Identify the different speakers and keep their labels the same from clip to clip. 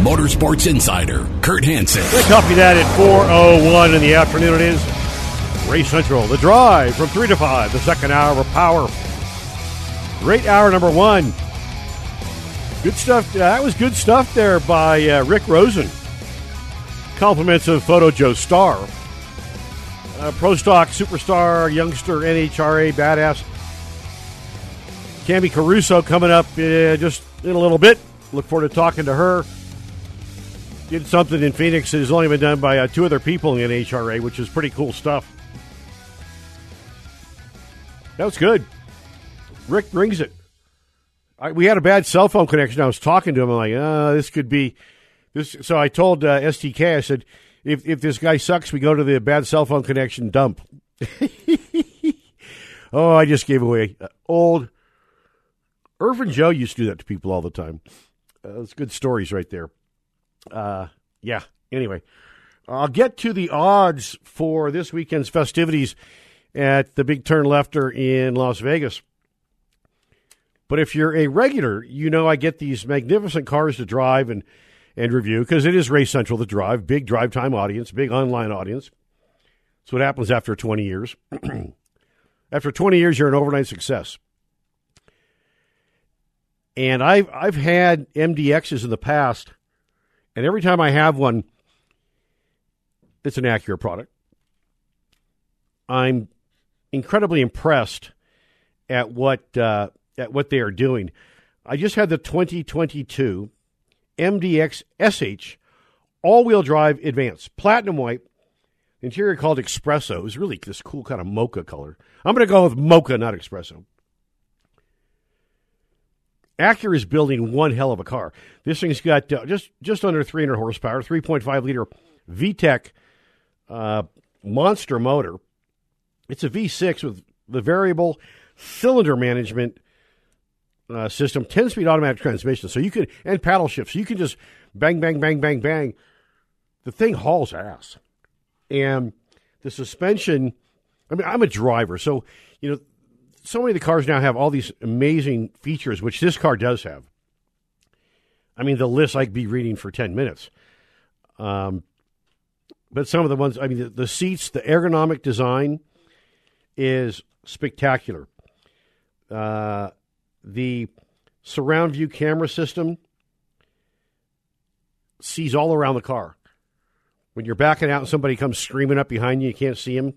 Speaker 1: Motorsports Insider, Kurt Hansen.
Speaker 2: They copy that at 4.01 in the afternoon. It is Race Central, the drive from 3 to 5, the second hour of power. Great hour number one. Good stuff. That was good stuff there by uh, Rick Rosen. Compliments of Photo Joe Star. Uh, Pro Stock Superstar, youngster, NHRA, badass. Camrie Caruso coming up uh, just in a little bit. Look forward to talking to her did something in Phoenix that has only been done by uh, two other people in NHRA, which is pretty cool stuff. That was good. Rick brings it. I, we had a bad cell phone connection. I was talking to him. I'm like, uh, this could be this. So I told uh, STK, I said, if if this guy sucks, we go to the bad cell phone connection dump. oh, I just gave away uh, old. Irvin Joe used to do that to people all the time. Uh, that's good stories right there uh, yeah. Anyway, I'll get to the odds for this weekend's festivities at the Big Turn Lefter in Las Vegas. But if you're a regular, you know I get these magnificent cars to drive and, and review because it is Race Central to drive, big drive time audience, big online audience. That's what happens after 20 years. after 20 years, you're an overnight success. And I've I've had MDXs in the past and every time I have one, it's an Acura product. I'm incredibly impressed at what uh, at what they are doing. I just had the 2022 MDX SH all-wheel drive advance, platinum white, interior called espresso. It was really this cool kind of mocha color. I'm going to go with mocha, not espresso. Acura is building one hell of a car. This thing's got uh, just just under 300 horsepower, 3.5 liter VTEC uh, monster motor. It's a V6 with the variable cylinder management uh, system, 10 speed automatic transmission. So you can and paddle shift. So you can just bang, bang, bang, bang, bang. The thing hauls ass, and the suspension. I mean, I'm a driver, so you know so many of the cars now have all these amazing features, which this car does have. I mean, the list I'd be reading for 10 minutes. Um, but some of the ones, I mean, the, the seats, the ergonomic design is spectacular. Uh, the surround view camera system sees all around the car. When you're backing out and somebody comes screaming up behind you, you can't see him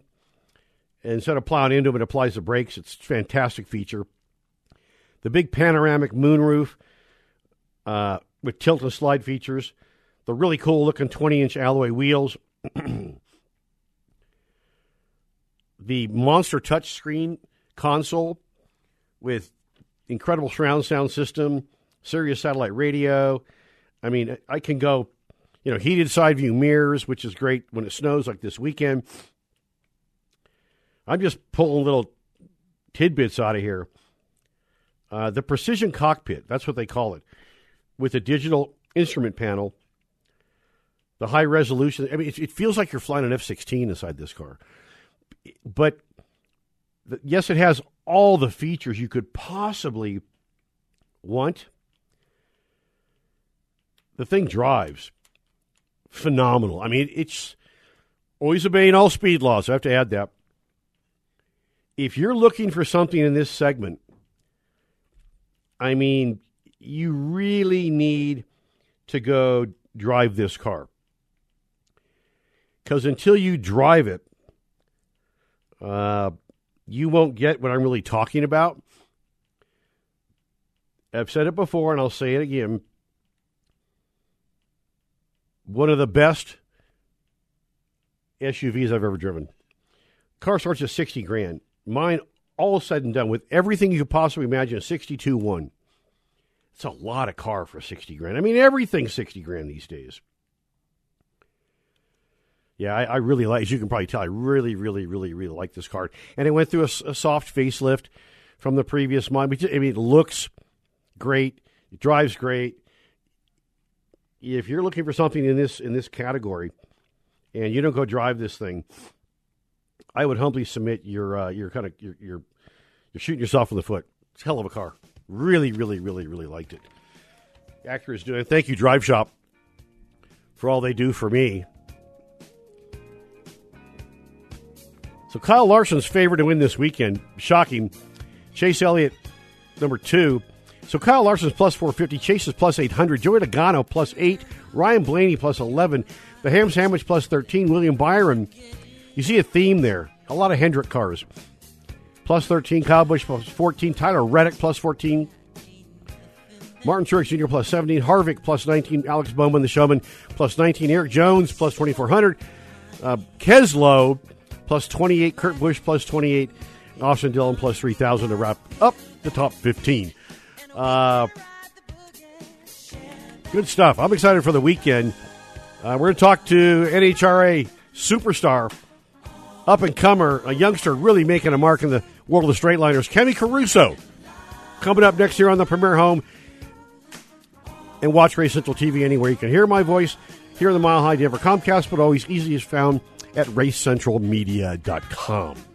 Speaker 2: instead of plowing into them, it applies the brakes. It's a fantastic feature. The big panoramic moonroof uh, with tilt and slide features. The really cool looking 20 inch alloy wheels. the monster touchscreen console with incredible surround sound system, Sirius satellite radio. I mean, I can go, you know, heated side view mirrors, which is great when it snows like this weekend. I'm just pulling little tidbits out of here. Uh, the precision cockpit, that's what they call it, with a digital instrument panel, the high resolution. I mean, it, it feels like you're flying an F 16 inside this car. But the, yes, it has all the features you could possibly want. The thing drives phenomenal. I mean, it's always obeying all speed laws. I have to add that if you're looking for something in this segment, I mean, you really need to go drive this car. Because until you drive it, uh, you won't get what I'm really talking about. I've said it before and I'll say it again. One of the best SUVs I've ever driven. Car starts at 60 grand. Mine, all said and done, with everything you could possibly imagine, a 62 1. It's a lot of car for 60 grand. I mean, everything's 60 grand these days. Yeah, I, I, really like, as you can probably tell, I really, really, really, really like this car. And it went through a, a soft facelift from the previous model. I mean, it looks great, it drives great. If you're looking for something in this in this category, and you don't go drive this thing, I would humbly submit you're uh, you're kind of you're, you're shooting yourself in the foot. It's hell of a car. Really, really, really, really liked it. Acura is doing. Thank you, Drive Shop, for all they do for me. So Kyle Larson's favored to win this weekend. Shocking. Chase Elliott, number two. So Kyle Larson's plus 450. Chase is plus 800. Joey Logano plus 8. Ryan Blaney plus 11. The Ham Sandwich plus 13. William Byron. You see a theme there. A lot of Hendrick cars. Plus 13. Kyle Busch plus 14. Tyler Reddick plus 14. Martin Truex Jr. plus 17. Harvick plus 19. Alex Bowman, the showman, plus 19. Erik Jones plus 2,400. Uh, Keslow plus 28. Kurt Busch plus 28. Austin Dillon plus 3,000 to wrap up the top 15. Uh, good stuff. I'm excited for the weekend. Uh, we're going to talk to NHRA superstar, up and comer, a youngster really making a mark in the world of the straight liners, Camrie Caruso. Coming up next year on the Premier Home. And watch Race Central TV anywhere you can hear my voice here in the Mile High Denver Comcast, but always easiest found at racecentralmedia.com.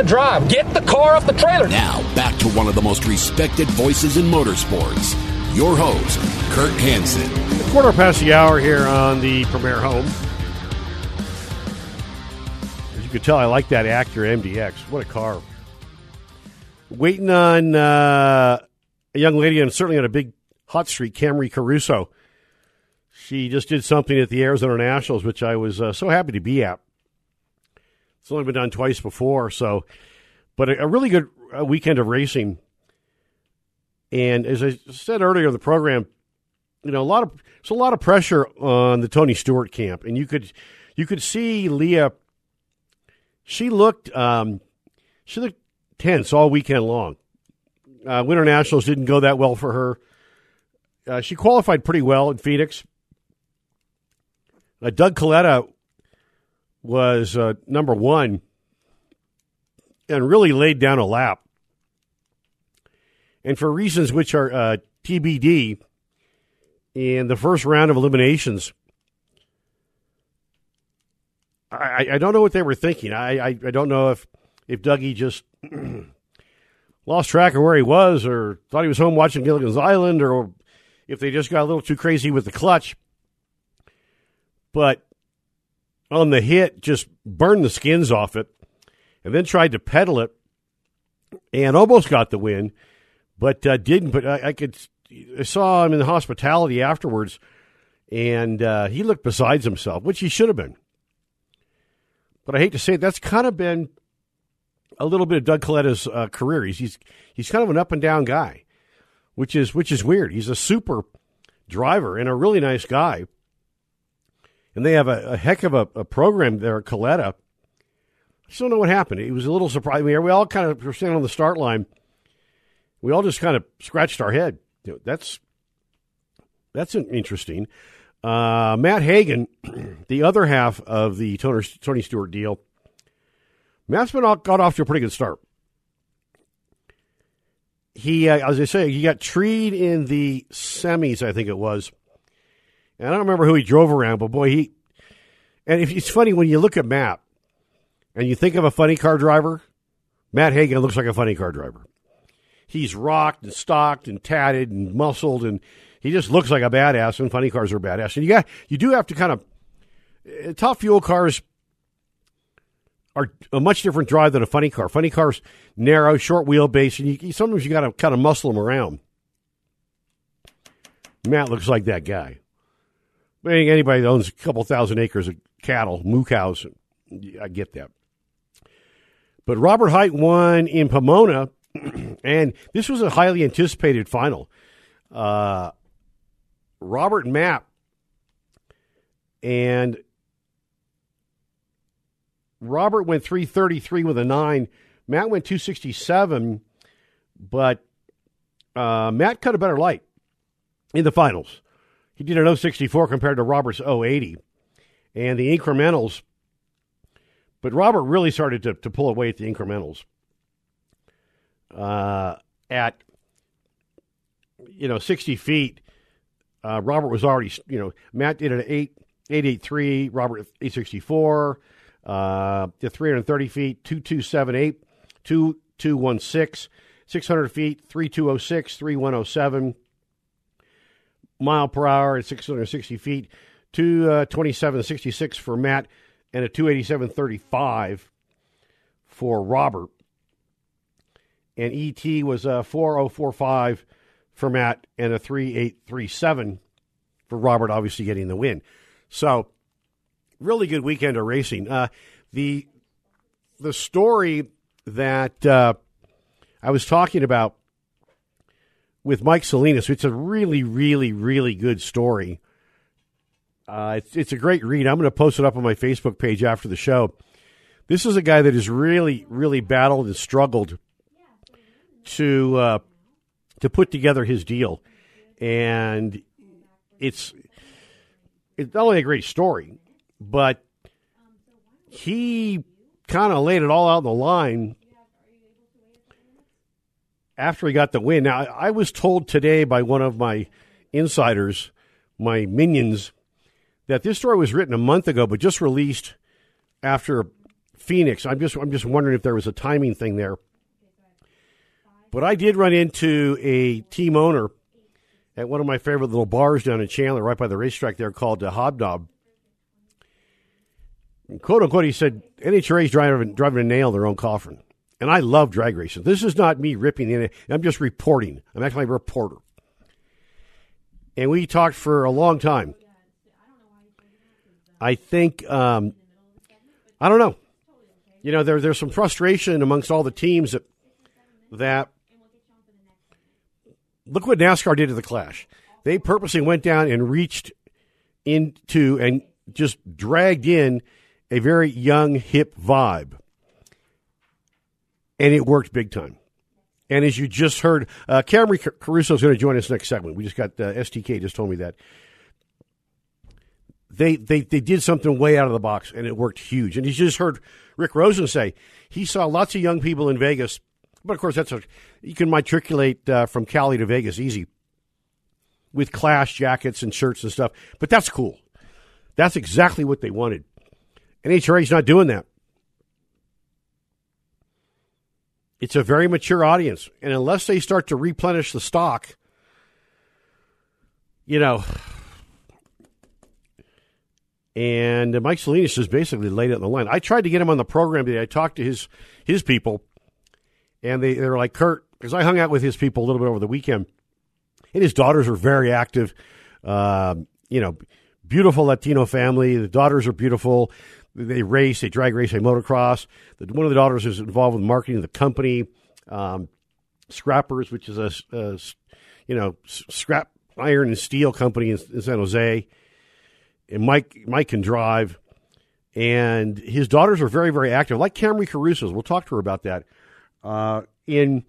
Speaker 3: to drive. Get the car off the trailer.
Speaker 1: Now, back to one of the most respected voices in motorsports. Your host, Kurt Hansen.
Speaker 2: A quarter past the hour here on the Premier Home. As you can tell, I like that Acura MDX. What a car. Waiting on uh, a young lady and certainly on a big hot street, Camrie Caruso. She just did something at the Arizona Nationals, which I was uh, so happy to be at. It's only been done twice before, so but a, a really good uh, weekend of racing. And as I said earlier in the program, you know, a lot of it's a lot of pressure on the Tony Stewart camp, and you could you could see Leah. She looked um, she looked tense all weekend long. Uh, Winter Nationals didn't go that well for her. Uh, she qualified pretty well in Phoenix. Uh, Doug Kalitta was uh, number one and really laid down a lap. And for reasons which are uh, TBD in the first round of eliminations, I, I don't know what they were thinking. I, I, I don't know if, if Dougie just lost track of where he was or thought he was home watching Gilligan's Island or if they just got a little too crazy with the clutch. But on the hit, just burned the skins off it, and then tried to pedal it, and almost got the win, but uh, didn't. But I, I, could, I saw him in the hospitality afterwards, and uh, he looked besides himself, which he should have been. But I hate to say it, that's kind of been a little bit of Doug Kalitta's uh, career. He's, he's he's kind of an up and down guy, which is which is weird. He's a super driver and a really nice guy and they have a, a heck of a, a, program there at Kalitta. I just don't know what happened. It was a little surprising. We, we all kind of were standing on the start line. We all just kind of scratched our head. You know, that's that's interesting. Uh, Matt Hagan, the other half of the Tony, Stewart deal, Matt's been got off to a pretty good start. He, uh, as I say, he got treed in the semis, I think it was and I don't remember who he drove around, but boy, he. And if, it's funny when you look at Matt and you think of a funny car driver, Matt Hagan looks like a funny car driver. He's rocked and stocked and tatted and muscled, and he just looks like a badass. And funny cars are badass. And you got you do have to kind of uh, top fuel cars are a much different drive than a funny car. Funny cars narrow, short wheelbase, and you, sometimes you got to kind of muscle them around. Matt looks like that guy. Anybody that owns a couple thousand acres of cattle, moo cows, I get that. But Robert Hight won in Pomona, and this was a highly anticipated final. Uh, Robert Matt, and Robert went 333 with a 9. Matt went 267, but uh, Matt cut a better light in the finals. He did an 064 compared to Robert's 080. And the incrementals, but Robert really started to, to pull away at the incrementals. Uh, at, you know, 60 feet, uh, Robert was already, you know, Matt did an 8, 883, Robert 864. Uh, the 330 feet, 2278, 2216, 600 feet, 3206, 3107 mile per hour at 660 feet, 227.66 uh, for Matt, and a 287.35 for Robert. And ET was a 4.045 for Matt and a 3.837 for Robert, obviously getting the win. So really good weekend of racing. Uh, the the story that uh, I was talking about with Mike Salinas, it's a really, really, really good story. Uh, it's, it's a great read. I'm going to post it up on my Facebook page after the show. This is a guy that has really, really battled and struggled to uh, to put together his deal, and it's it's not only a great story, but he kind of laid it all out on the line after he got the win. Now, I was told today by one of my insiders, my minions, that this story was written a month ago, but just released after Phoenix. I'm just I'm just wondering if there was a timing thing there. But I did run into a team owner at one of my favorite little bars down in Chandler, right by the racetrack there, called uh, the Hobnob quote unquote, he said NHRA's driving driving a nail in their own coffin. And I love drag racing. This is not me ripping the I'm just reporting. I'm actually a reporter. And we talked for a long time. I think um, I don't know. You know, there there's some frustration amongst all the teams that that look what NASCAR did to the Clash. They purposely went down and reached into and just dragged in a very young, hip vibe. And it worked big time. And as you just heard, uh, Camrie Caruso is going to join us next segment. We just got uh, STK just told me that they, they they did something way out of the box, and it worked huge. And you just heard Rick Rosen say he saw lots of young people in Vegas, but of course that's a you can matriculate uh, from Cali to Vegas easy with clash jackets and shirts and stuff. But that's cool. That's exactly what they wanted. NHRA's not doing that. It's a very mature audience. And unless they start to replenish the stock, you know, and Mike Salinas just basically laid it on the line. I tried to get him on the program today. I talked to his his people, and they, they were like, Kurt, because I hung out with his people a little bit over the weekend, and his daughters are very active. Uh, you know, beautiful Latino family. The daughters are beautiful. They race, they drag race, they motocross. The, one of the daughters is involved with marketing the company. Um, Scrappers, which is a, a, you know scrap iron and steel company in, in San Jose. And Mike Mike can drive, and his daughters are very very active, like Camrie Caruso's. We'll talk to her about that. Uh, in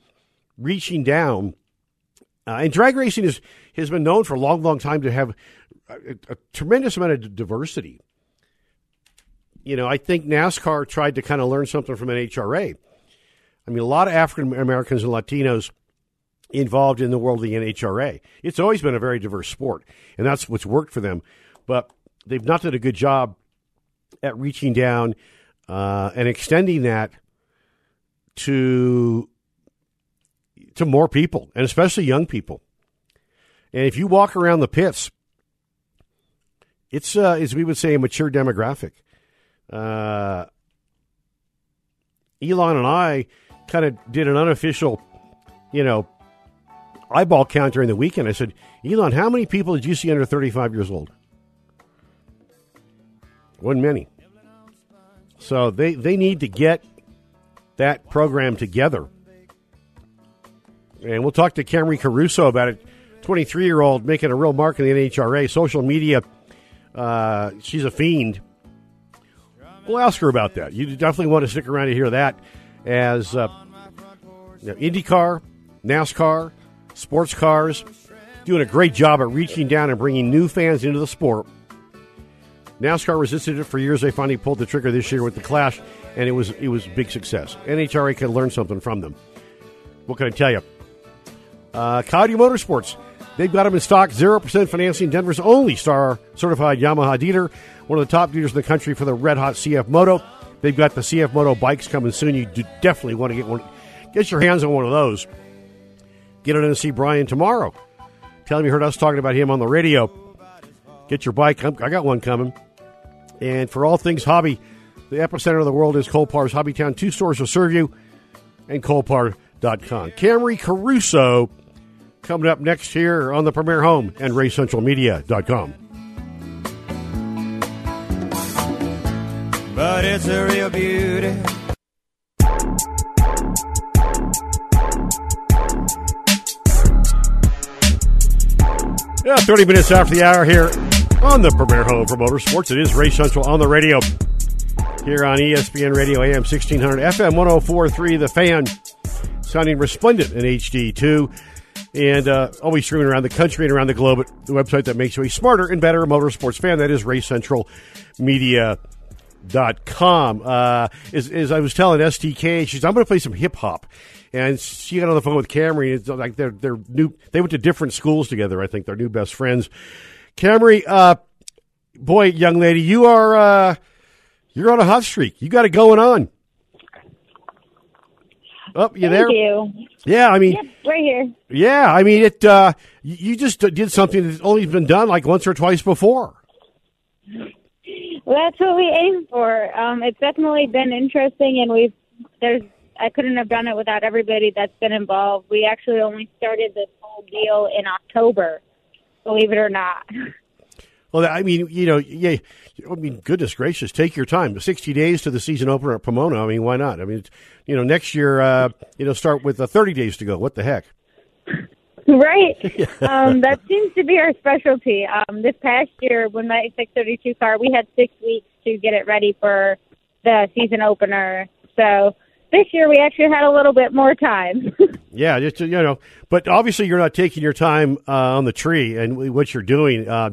Speaker 2: reaching down, uh, and drag racing is has been known for a long, long time to have a, a tremendous amount of diversity you know, I think NASCAR tried to kind of learn something from NHRA. I mean, a lot of African Americans and Latinos involved in the world of the NHRA. It's always been a very diverse sport, and that's what's worked for them. But they've not done a good job at reaching down uh, and extending that to to more people, and especially young people. And if you walk around the pits, it's uh, as we would say a mature demographic uh, Elon and I kind of did an unofficial, you know, eyeball count during the weekend. I said, Elon, how many people did you see under 35 years old? Wasn't many. So they, they need to get that program together. And we'll talk to Camrie Caruso about it 23 year old making a real mark in the NHRA. Social media, uh, she's a fiend. We'll ask her about that. You definitely want to stick around to hear that as uh, you know, IndyCar, NASCAR, sports cars, doing a great job at reaching down and bringing new fans into the sport. NASCAR resisted it for years. They finally pulled the trigger this year with the Clash, and it was it was a big success. NHRA can learn something from them. What can I tell you? Uh, Coyote Motorsports. They've got them in stock. 0% financing. Denver's only star certified Yamaha dealer. One of the top dealers in the country for the red hot CF Moto. They've got the CF Moto bikes coming soon. You definitely want to get one. Get your hands on one of those. Get on in and see Brian tomorrow. Tell him you heard us talking about him on the radio. Get your bike. I got one coming. And for all things hobby, the epicenter of the world is Colpar's Hobbytown. Two stores will serve you and Colpar.com. Camrie Caruso coming up next here on the Premier Home and RaceCentralMedia.com.
Speaker 4: But it's a real beauty.
Speaker 2: Yeah, 30 minutes after the hour here on the Premier Home for Motorsports. It is Race Central on the radio here on ESPN Radio AM 1600 FM 1043. The fan sounding resplendent in HD2 and uh, always streaming around the country and around the globe at the website that makes you a smarter and better motorsports fan. That is Race Central Media. Dot com. Uh, as, as I was telling STK, she's I'm going to play some hip hop, and she got on the phone with Camrie. It's like they're they're new. They went to different schools together. I think they're new best friends. Camrie, uh, boy, young lady, you are uh, you're on a hot streak. You got it going on. Oh, you
Speaker 5: Thank
Speaker 2: there?
Speaker 5: you.
Speaker 2: Yeah, I mean,
Speaker 5: Yep, right here.
Speaker 2: yeah, I mean it. Uh, you just did something that's only been done like once or twice before.
Speaker 5: Well, that's what we aim for. Um, it's definitely been interesting, and we've there's I couldn't have done it without everybody that's been involved. We actually only started this whole deal in October, believe it or not.
Speaker 2: Well, I mean, you know, yeah. I mean, goodness gracious, take your time. Sixty days to the season opener at Pomona. I mean, why not? I mean, you know, next year, uh, you know, start with uh, thirty days to go. What the heck?
Speaker 5: right. Um, that seems to be our specialty. Um, this past year, when my 632 car, we had six weeks to get it ready for the season opener. So this year, we actually had a little bit more time.
Speaker 2: Yeah, just you know, but obviously you're not taking your time uh, on the tree and what you're doing. Uh,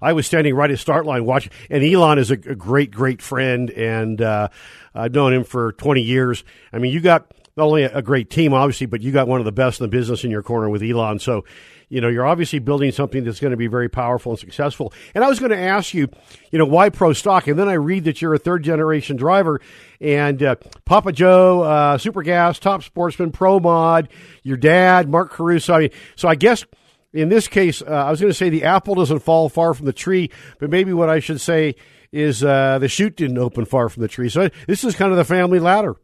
Speaker 2: I was standing right at start line watching, and Elon is a, a great, great friend, and uh, I've known him for 20 years. I mean, you got not only a great team, obviously, but you got one of the best in the business in your corner with Elon. So, you know, you're obviously building something that's going to be very powerful and successful. And I was going to ask you, you know, why pro stock? And then I read that you're a third generation driver and uh, Papa Joe, uh, Super Gas, Top Sportsman, Pro Mod, your dad, Mark Caruso. I mean, so I guess in this case, uh, I was going to say the apple doesn't fall far from the tree, but maybe what I should say is uh, the chute didn't open far from the tree. So this is kind of the family ladder.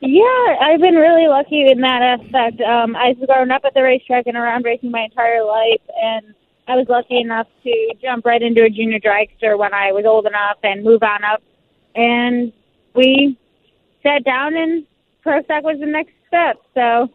Speaker 5: Yeah, I've been really lucky in that aspect. Um, I've grown up at the racetrack and around racing my entire life, and I was lucky enough to jump right into a junior dragster when I was old enough and move on up. And we sat down, and pro stock was the next step. So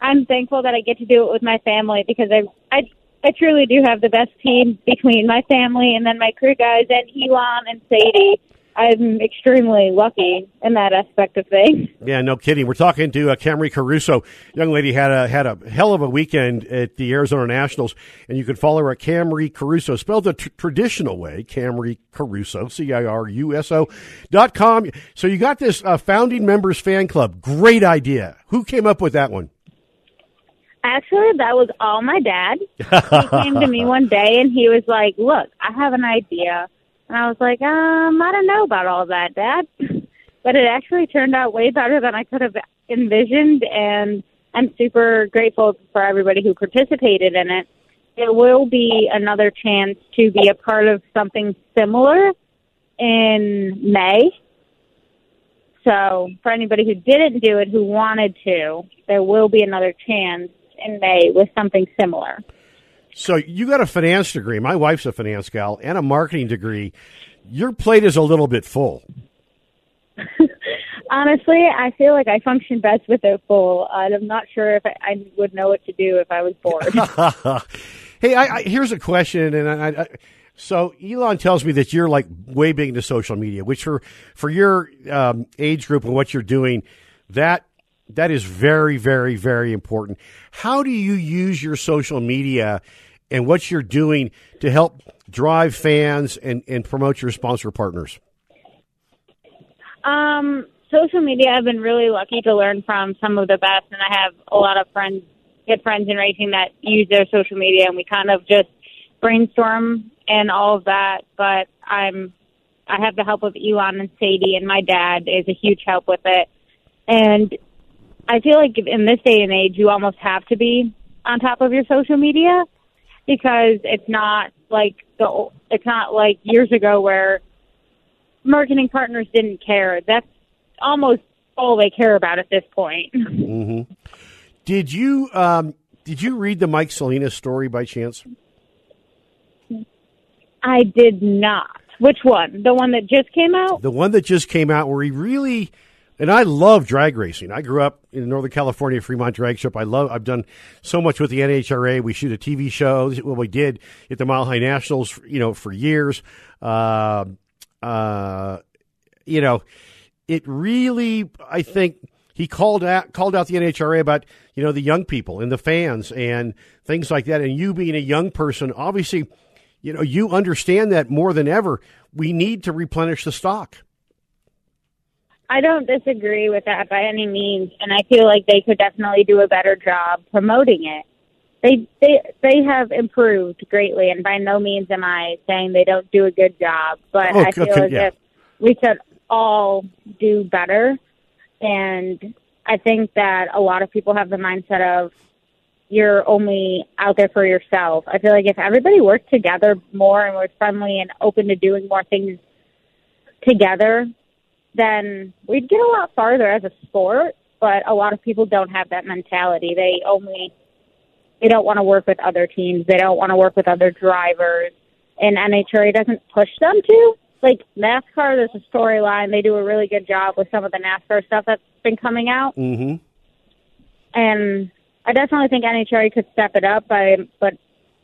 Speaker 5: I'm thankful that I get to do it with my family because I I I truly do have the best team between my family and then my crew guys and Elon and Sadie. I'm extremely lucky in that aspect of things.
Speaker 2: Yeah, no kidding. We're talking to uh, Camrie Caruso. Young lady had a had a hell of a weekend at the Arizona Nationals, and you can follow her at Camrie Caruso, spelled the tr- traditional way, Camrie Caruso, C I R U S O dot com. So you got this uh, founding members fan club. Great idea. Who came up with that one?
Speaker 5: Actually, that was all my dad. he came to me one day and he was like, "Look, I have an idea." And I was like, "Um, I don't know about all that, Dad." but it actually turned out way better than I could have envisioned and I'm super grateful for everybody who participated in it. There will be another chance to be a part of something similar in May. So, for anybody who didn't do it who wanted to, there will be another chance in May with something similar.
Speaker 2: So you got a finance degree. My wife's a finance gal and a marketing degree. Your plate is a little bit full.
Speaker 5: Honestly, I feel like I function best with it full. I'm not sure if I, I would know what to do if I was bored.
Speaker 2: hey, I, I, here's a question, and I, I, so Elon tells me that you're like way big into social media, which for for your um, age group and what you're doing, that that is very, very, very important. How do you use your social media and what you're doing to help drive fans and, and promote your sponsor partners?
Speaker 5: Um, social media, I've been really lucky to learn from some of the best, and I have a lot of friends, good friends in racing that use their social media, and we kind of just brainstorm and all of that. But I'm, I have the help of Elon and Sadie, and my dad is a huge help with it. And I feel like in this day and age, you almost have to be on top of your social media because it's not like the it's not like years ago where marketing partners didn't care. That's almost all they care about at this point.
Speaker 2: Mm-hmm. Did you um, did you read the Mike Salinas story by chance?
Speaker 5: I did not. Which one? The one that just came out?
Speaker 2: The one that just came out where he really and I love drag racing. I grew up in Northern California, Fremont Drag Strip. I love. I've done so much with the NHRA. We shoot a TV show. Well, we did at the Mile High Nationals, you know, for years. Uh, uh, you know, it really, I think, he called out called out the NHRA about you know the young people and the fans and things like that. And you being a young person, obviously, you know, you understand that more than ever. We need to replenish the stock.
Speaker 5: I don't disagree with that by any means, and I feel like they could definitely do a better job promoting it. They they they have improved greatly, and by no means am I saying they don't do a good job. But
Speaker 2: Oh,
Speaker 5: I feel
Speaker 2: okay,
Speaker 5: as
Speaker 2: yeah.
Speaker 5: if we could all do better, and I think that a lot of people have the mindset of you're only out there for yourself. I feel like if everybody worked together more and was friendly and open to doing more things together, then we'd get a lot farther as a sport. But a lot of people don't have that mentality. They only they don't want to work with other teams. They don't want to work with other drivers. And NHRA doesn't push them to. Like NASCAR, there's a storyline. They do a really good job with some of the NASCAR stuff that's been coming out.
Speaker 2: Mm-hmm.
Speaker 5: And I definitely think NHRA could step it up. But but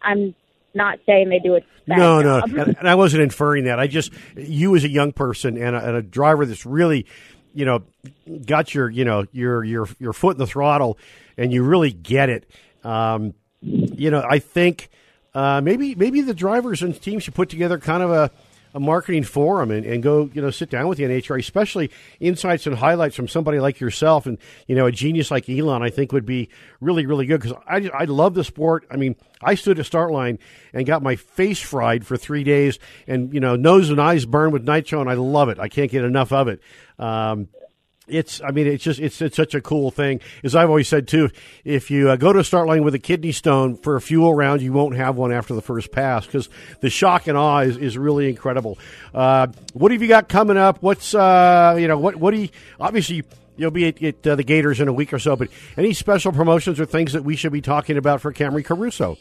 Speaker 5: I'm not saying they do it.
Speaker 2: No, no, and, and I wasn't inferring that. I just you as a young person and a, and a driver that's really, you know, got your you know your your your foot in the throttle, and you really get it. Um, you know, I think uh, maybe maybe the drivers and teams should put together kind of a. A marketing forum and, and go, you know, sit down with the NHRA, especially insights and highlights from somebody like yourself and, you know, a genius like Elon, I think would be really, really good because I, I love the sport. I mean, I stood at start line and got my face fried for three days and, you know, nose and eyes burned with nitro and I love it. I can't get enough of it. Um, it's i mean it's just it's, it's such a cool thing. As i've always said too if you uh, go to a start line with a kidney stone for a fuel round you won't have one after the first pass because the shock and awe is, is really incredible. Uh, what have you got coming up? What's uh, you know what what do you obviously You'll be at, at uh, the Gators in a week or so, but any special promotions or things that we should be talking about for Camrie Caruso?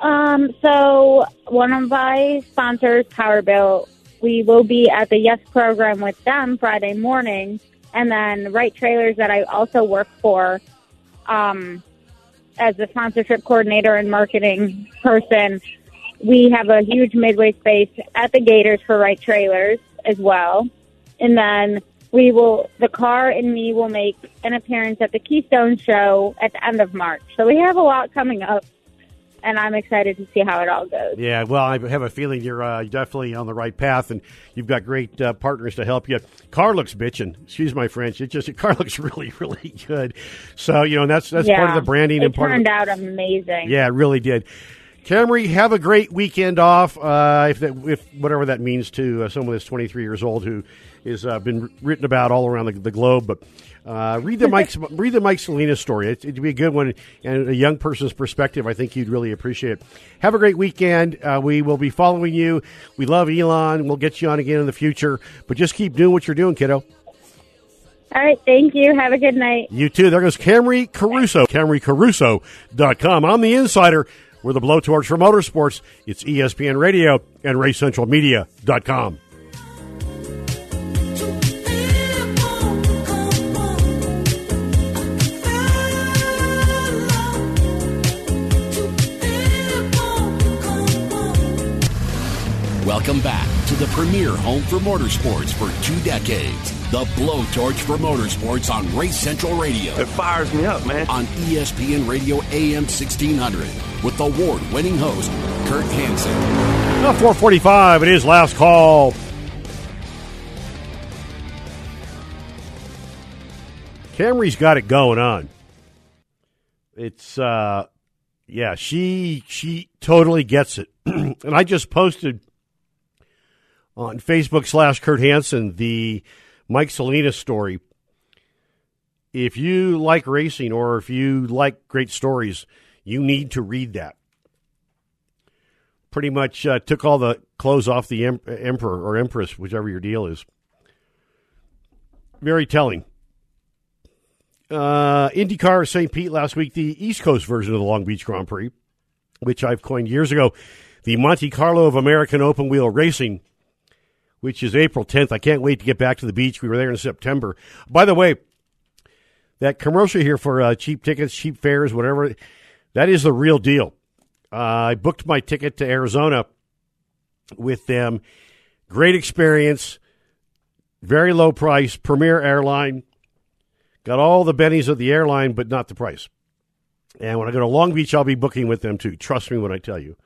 Speaker 5: Um, so one of my sponsors, Powerbill, we will be at the Yes program with them Friday morning, and then Right Trailers that I also work for, um, as the sponsorship coordinator and marketing person. We have a huge midway space at the Gators for Right Trailers as well, and then we will the car and me will make an appearance at the Keystone show at the end of March. So we have a lot coming up and I'm excited to see how it all goes.
Speaker 2: Yeah, well, I have a feeling you're uh, definitely on the right path, and you've got great uh, partners to help you. Car looks bitching. Excuse my French. It just car looks really, really good. So you know, that's that's
Speaker 5: yeah.
Speaker 2: part of the branding
Speaker 5: it
Speaker 2: and part
Speaker 5: turned
Speaker 2: of
Speaker 5: out amazing.
Speaker 2: yeah, it really did. Camrie, have a great weekend off. Uh, if that, if whatever that means to uh, someone that's 23 years old who has uh, been written about all around the, the globe, but uh, read the Mike read the Mike Salinas story. It, it'd be a good one and a young person's perspective. I think you'd really appreciate it. Have a great weekend. Uh, we will be following you. We love Elon. We'll get you on again in the future, but just keep doing what you're doing, kiddo.
Speaker 5: All right, thank you. Have a good night.
Speaker 2: You too. There goes Camrie Caruso. CamrieCaruso.com. I'm the insider. We're the blowtorch for motorsports. It's ESPN Radio and RaceCentralMedia.com.
Speaker 1: Welcome back to the premier home for motorsports for two decades. The blowtorch for motorsports on Race Central Radio.
Speaker 6: It fires me up, man.
Speaker 1: On ESPN Radio AM 1600 with award winning host Kurt Hansen.
Speaker 2: Now 445, it is last call. Camrie's got it going on. It's uh yeah, she she totally gets it. and I just posted on Facebook slash Kurt Hansen the Mike Salinas story. If you like racing or if you like great stories, you need to read that. Pretty much uh, took all the clothes off the em- emperor or empress, whichever your deal is. Very telling. Uh, IndyCar St. Pete last week, the East Coast version of the Long Beach Grand Prix, which I've coined years ago, the Monte Carlo of American open wheel racing, which is April 10th. I can't wait to get back to the beach. We were there in September. By the way, that commercial here for uh, cheap tickets, cheap fares, whatever, that is the real deal. Uh, I booked my ticket to Arizona with them. Great experience, very low price, premier airline. Got all the bennies of the airline, but not the price. And when I go to Long Beach, I'll be booking with them too. Trust me when I tell you.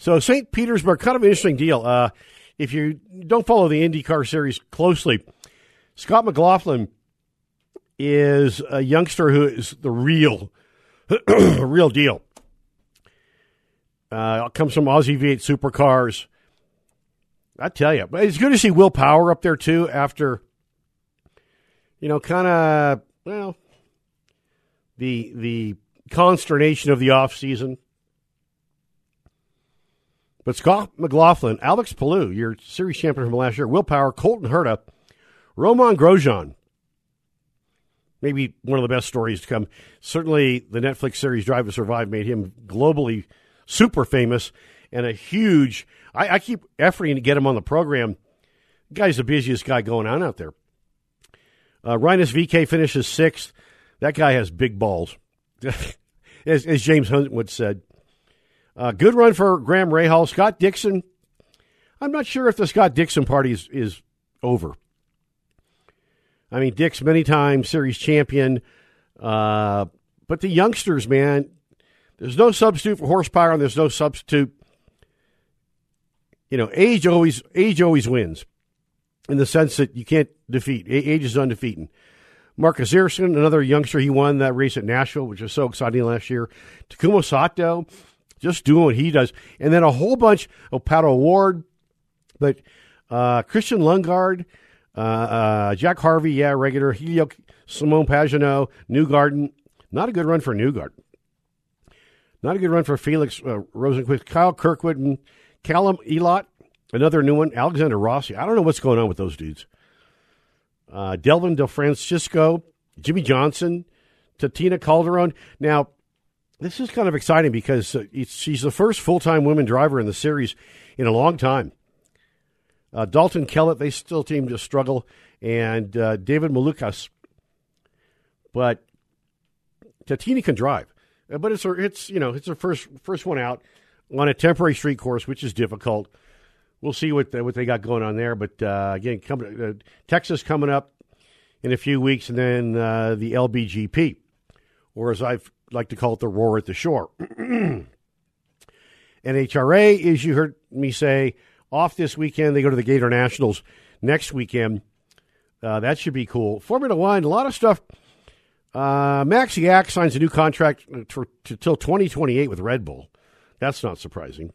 Speaker 2: So St. Petersburg, kind of an interesting deal. Uh, if you don't follow the IndyCar series closely, Scott McLaughlin is a youngster who is the real, real deal. Uh, comes from Aussie V8 supercars. I tell you, but it's good to see Will Power up there too. After, you know, kind of well, the the consternation of the off season. But Scott McLaughlin, Alex Palou, your series champion from last year, Will Power, Colton Herta, Romain Grosjean, maybe one of the best stories to come. Certainly, the Netflix series Drive to Survive made him globally super famous and a huge. I, I keep efforting to get him on the program. The guy's the busiest guy going on out there. Uh, Rinus VeeKay finishes sixth. That guy has big balls, as, as, James Huntwood said. Uh, good run for Graham Rahal. Scott Dixon. I'm not sure if the Scott Dixon party is, is over. I mean, Dix, many times series champion. Uh, but the youngsters, man, there's no substitute for horsepower, and there's no substitute. You know, age always age always wins, in the sense that you can't defeat. Age is undefeated. Marcus Ericsson, another youngster, he won that race at Nashville, which was so exciting last year. Takuma Sato, just doing what he does, and then a whole bunch of Pato O'Ward, but uh, Christian Lundgaard, uh, uh, Jack Harvey, yeah, regular. Helio, Simon Pagenaud, Newgarden. Not a good run for Newgarden. Not a good run for Felix uh, Rosenqvist, Kyle Kirkwood, and Callum Ilott. Another new one, Alexander Rossi. I don't know what's going on with those dudes. Uh, Devlin DeFrancesco, Jimmie Johnson, Tatiana Calderon. Now, this is kind of exciting because uh, she's the first full time women driver in the series in a long time. Uh, Dalton Kellett, they still seem to struggle, and uh, David Malukas. But Tatini can drive. Uh, but it's her, it's you know it's her first first one out on a temporary street course, which is difficult. We'll see what what they got going on there. But uh, again, coming uh, Texas coming up in a few weeks, and then the LBGP, or as I like to call it, the Roar at the Shore. NHRA, as you heard me say, off this weekend. They go to the Gator Nationals next weekend. Uh, that should be cool. Formula One, a lot of stuff uh, Max Yak signs a new contract until 2028 with Red Bull. That's not surprising.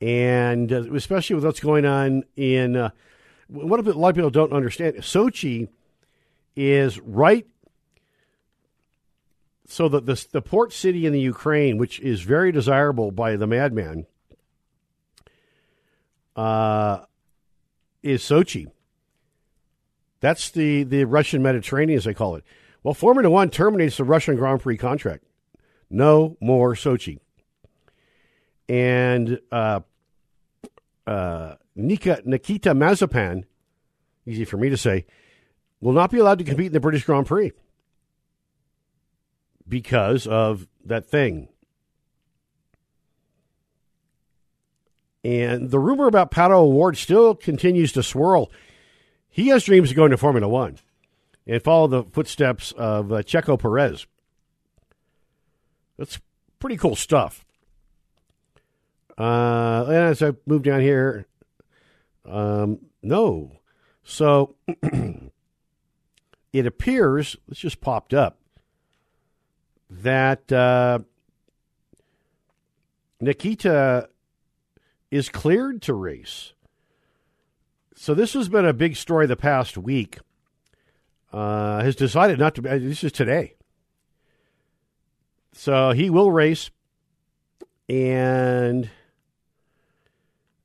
Speaker 2: And uh, especially with what's going on in uh, what a lot of people don't understand Sochi is right. So the, the, the port city in the Ukraine, which is very desirable by the madman, uh, is Sochi. That's the, the Russian Mediterranean, as they call it. Well, Formula One terminates the Russian Grand Prix contract. No more Sochi. And uh, uh, Nika, Nikita Mazepin, easy for me to say, will not be allowed to compete in the British Grand Prix because of that thing. And the rumor about Pato O'Ward still continues to swirl. He has dreams of going to Formula One and follow the footsteps of uh, Checo Perez. That's pretty cool stuff. Uh, and as I move down here, um, no. So it appears, this just popped up, that uh, Nikita is cleared to race. So this has been a big story the past week. Uh, has decided not to. This is today. So he will race, and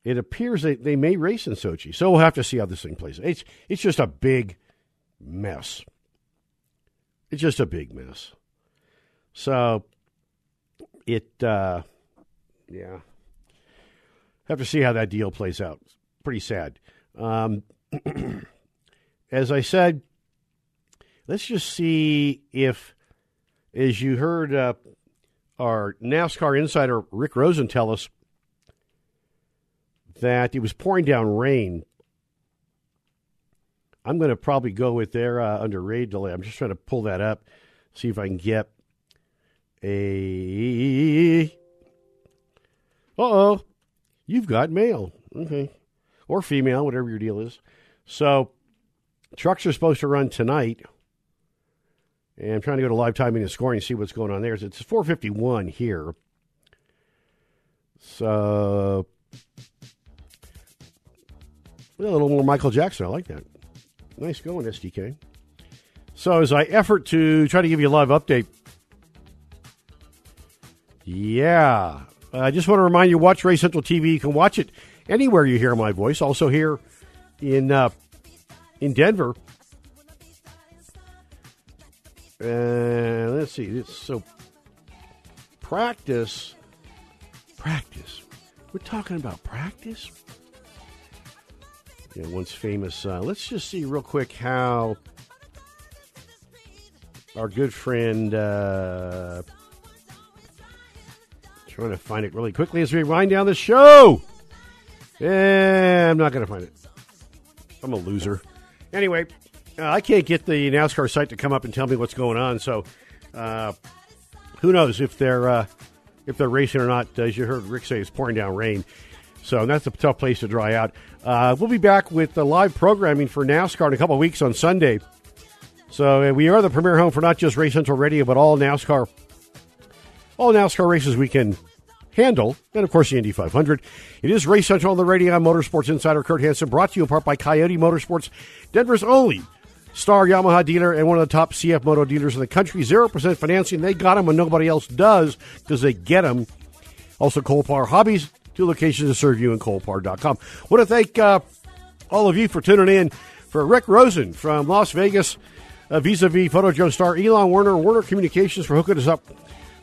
Speaker 2: it appears that they may race in Sochi. So we'll have to see how this thing plays. It's it's just a big mess. It's just a big mess. So it, uh, yeah, have to see how that deal plays out. It's pretty sad. Um, as I said, let's just see if, as you heard uh, our NASCAR insider Rick Rosen tell us, that it was pouring down rain. I'm going to probably go with their uh, under raid delay. I'm just trying to pull that up, see if I can get a. Uh oh, you've got male. Okay. Or female, whatever your deal is. So, trucks are supposed to run tonight. And I'm trying to go to live timing and scoring and see what's going on there. It's 451 here. So, a little more Michael Jackson. I like that. Nice going, STK. So, as I effort to try to give you a live update, yeah, I just want to remind you watch Race Central TV. You can watch it anywhere you hear my voice. Also here in uh, in Denver. Uh, let's see. It's so practice, practice. We're talking about practice know, once famous. Uh, let's just see real quick how our good friend. Trying to find it really quickly as we wind down the show. Eh, I'm not going to find it. I'm a loser. Anyway, uh, I can't get the NASCAR site to come up and tell me what's going on. So, uh, who knows if they're uh, if they're racing or not? As you heard Rick say, it's pouring down rain. So that's a tough place to dry out. Uh, we'll be back with the live programming for NASCAR in a couple weeks on Sunday. So we are the premier home for not just Race Central Radio, but all NASCAR, all NASCAR races we can handle, and of course the Indy 500. It is Race Central on the radio. I'm Motorsports Insider Kurt Hansen, brought to you in part by Coyote Motorsports, Denver's only star Yamaha dealer and one of the top CF Moto dealers in the country. Zero percent financing. They got them when nobody else does because they get them. Also, Colpar Hobbies Two locations to serve you in Colpar.com. want to thank uh, all of you for tuning in. For Rick Rosen from Las Vegas, uh, vis-a-vis Photo Joe star Elon Werner, Werner Communications for hooking us up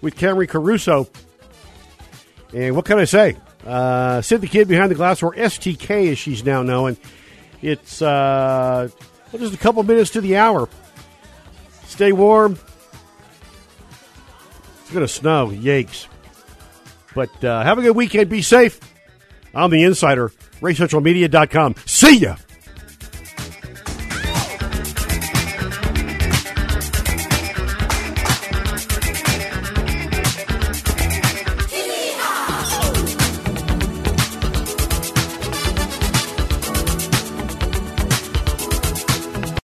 Speaker 2: with Camrie Caruso. And what can I say? Uh, Sid the Kid behind the glass, or STK as she's now known. It's uh, just a couple minutes to the hour. Stay warm. It's going to snow. Yakes. But uh, have a good weekend. Be safe. I'm the insider, RaceCentralMedia.com. See ya.